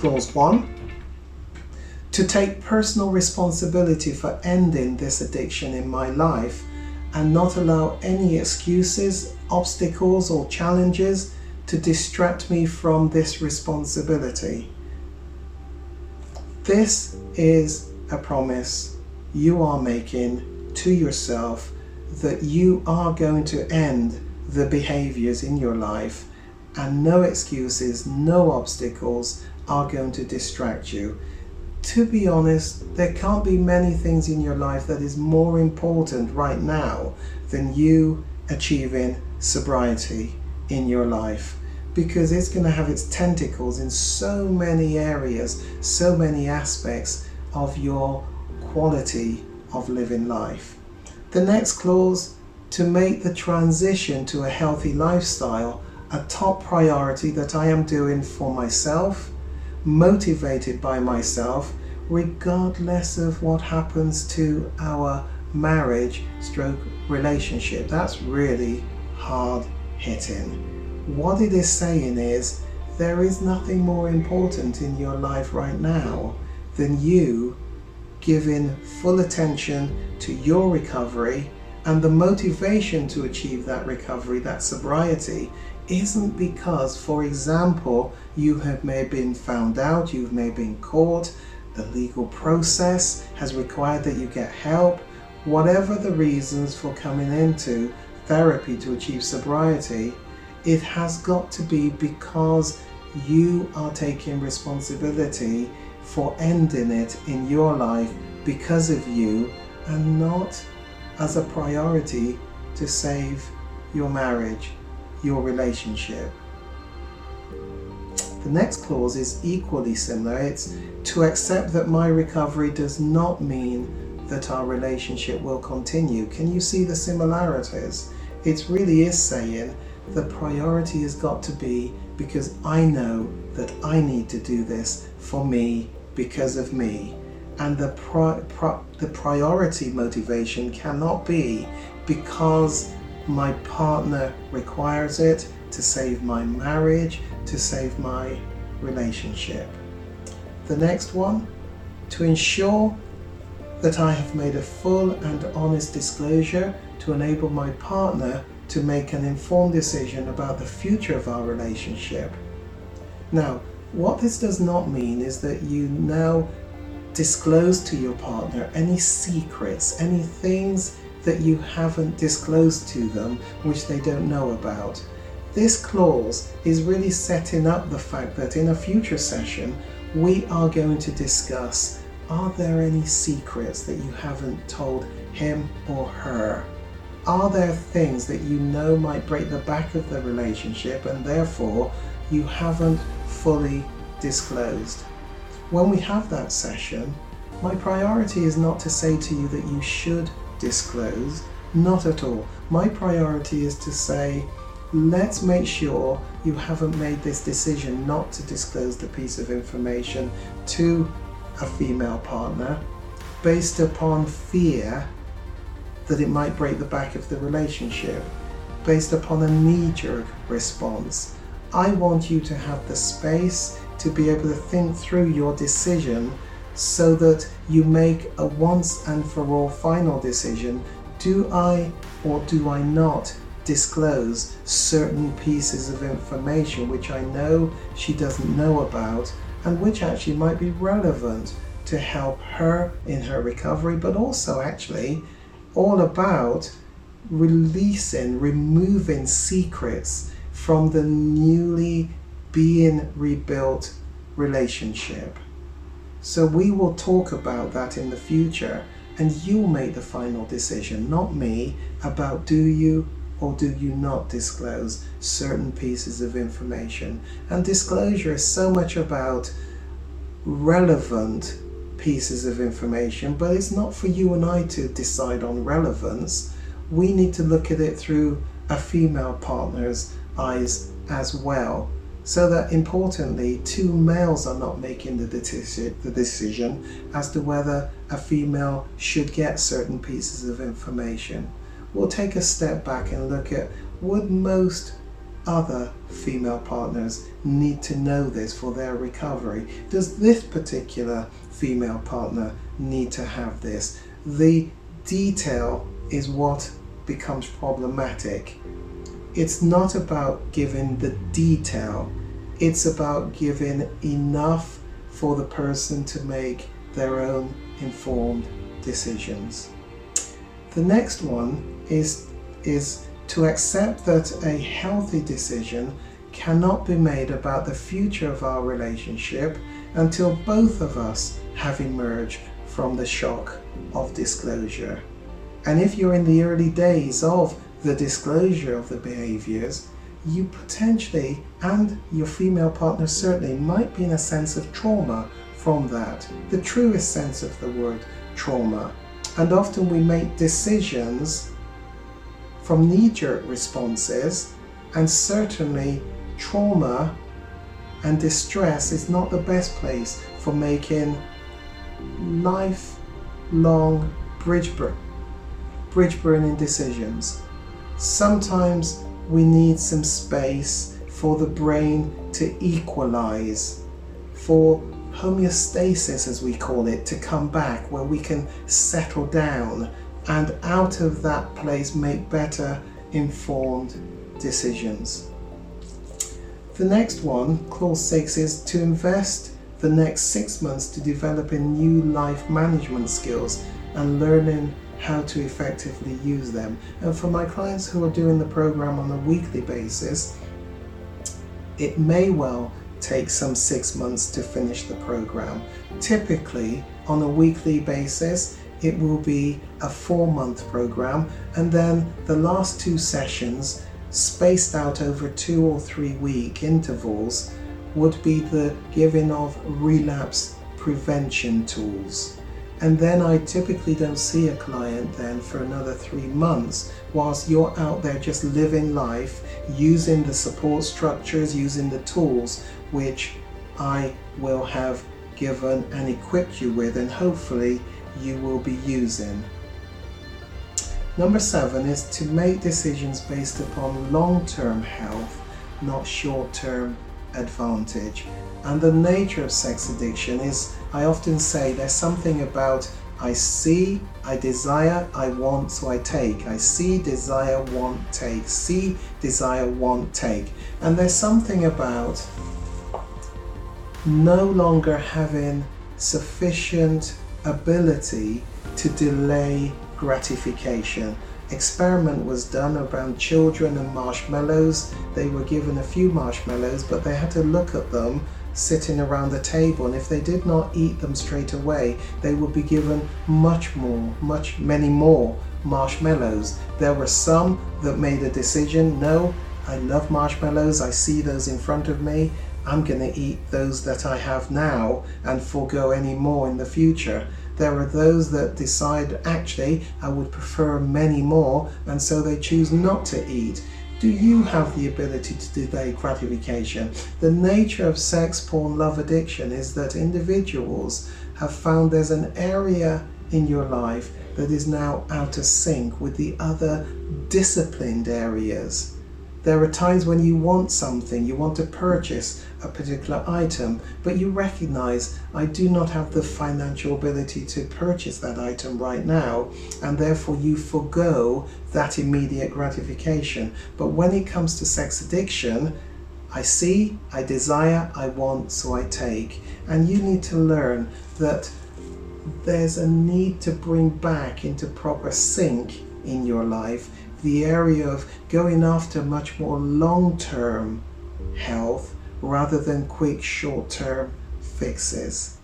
Clause 1 to take personal responsibility for ending this addiction in my life and not allow any excuses, obstacles, or challenges to distract me from this responsibility. This is a promise you are making to yourself that you are going to end the behaviors in your life and no excuses, no obstacles are going to distract you to be honest, there can't be many things in your life that is more important right now than you achieving sobriety in your life because it's going to have its tentacles in so many areas, so many aspects of your quality of living life. The next clause to make the transition to a healthy lifestyle a top priority that I am doing for myself motivated by myself, regardless of what happens to our marriage stroke relationship. That's really hard hitting. What it is saying is there is nothing more important in your life right now than you giving full attention to your recovery and the motivation to achieve that recovery, that sobriety, isn't because, for example, you have may been found out, you've may been caught, the legal process has required that you get help, whatever the reasons for coming into therapy to achieve sobriety, it has got to be because you are taking responsibility for ending it in your life because of you and not as a priority to save your marriage your relationship. The next clause is equally similar. It's to accept that my recovery does not mean that our relationship will continue. Can you see the similarities? It really is saying the priority has got to be because I know that I need to do this for me because of me. And the, pri- the priority motivation cannot be because my partner requires it to save my marriage, to save my relationship. The next one, to ensure that I have made a full and honest disclosure to enable my partner to make an informed decision about the future of our relationship. Now, what this does not mean is that you now disclose to your partner any secrets, any things that you haven't disclosed to them which they don't know about. This clause is really setting up the fact that in a future session we are going to discuss are there any secrets that you haven't told him or her? Are there things that you know might break the back of the relationship and therefore you haven't fully disclosed? When we have that session, my priority is not to say to you that you should disclose. Not at all. My priority is to say, let's make sure you haven't made this decision not to disclose the piece of information to a female partner based upon fear that it might break the back of the relationship, based upon a knee jerk response. I want you to have the space to be able to think through your decision so that you make a once and for all final decision. Do I or do I not disclose certain pieces of information which I know she doesn't know about and which actually might be relevant to help her in her recovery, but also actually all about releasing, removing secrets from the newly being rebuilt relationship. So we will talk about that in the future and you'll make the final decision, not me, about do you or do you not disclose certain pieces of information. And disclosure is so much about relevant pieces of information, but it's not for you and I to decide on relevance. We need to look at it through a female partner's eyes as well so that importantly, two males are not making the, the decision as to whether a female should get certain pieces of information. We'll take a step back and look at would most other female partners need to know this for their recovery? Does this particular female partner need to have this? The detail is what becomes problematic. It's not about giving the detail, it's about giving enough for the person to make their own informed decisions. The next one is, is to accept that a healthy decision cannot be made about the future of our relationship until both of us have emerged from the shock of disclosure. And if you're in the early days of the disclosure of the behaviors, you potentially and your female partner certainly might be in a sense of trauma from that, the truest sense of the word trauma. And often we make decisions from knee jerk responses, and certainly trauma and distress is not the best place for making lifelong bridge, bridge burning decisions. Sometimes we need some space for the brain to equalize, for homeostasis, as we call it, to come back, where we can settle down and out of that place make better informed decisions. The next one, clause 6, is to invest the next six months to developing new life management skills and learning how to effectively use them. And for my clients who are doing the program on a weekly basis, it may well take some six months to finish the program. Typically, on a weekly basis, it will be a four month program, and then the last two sessions, spaced out over two or three week intervals, would be the giving of relapse prevention tools. And then I typically don't see a client then for another three months whilst you're out there just living life using the support structures, using the tools which I will have given and equipped you with, and hopefully you will be using. Number seven is to make decisions based upon long term health, not short term advantage. And the nature of sex addiction is, I often say, there's something about I see, I desire, I want, so I take. I see, desire, want, take. See, desire, want, take. And there's something about no longer having sufficient ability to delay gratification. Experiment was done around children and marshmallows. They were given a few marshmallows, but they had to look at them sitting around the table and if they did not eat them straight away they would be given much more much many more marshmallows there were some that made a decision no i love marshmallows i see those in front of me I'm going to eat those that I have now and forego any more in the future. There are those that decide, actually, I would prefer many more, and so they choose not to eat. Do you have the ability to delay gratification? The nature of sex, porn, love addiction is that individuals have found there's an area in your life that is now out of sync with the other disciplined areas. There are times when you want something, you want to purchase a particular item, but you recognize I do not have the financial ability to purchase that item right now, and therefore you forego that immediate gratification. But when it comes to sex addiction, I see, I desire, I want, so I take. And you need to learn that there's a need to bring back into proper sync in your life the area of going after much more long term health rather than quick short term fixes.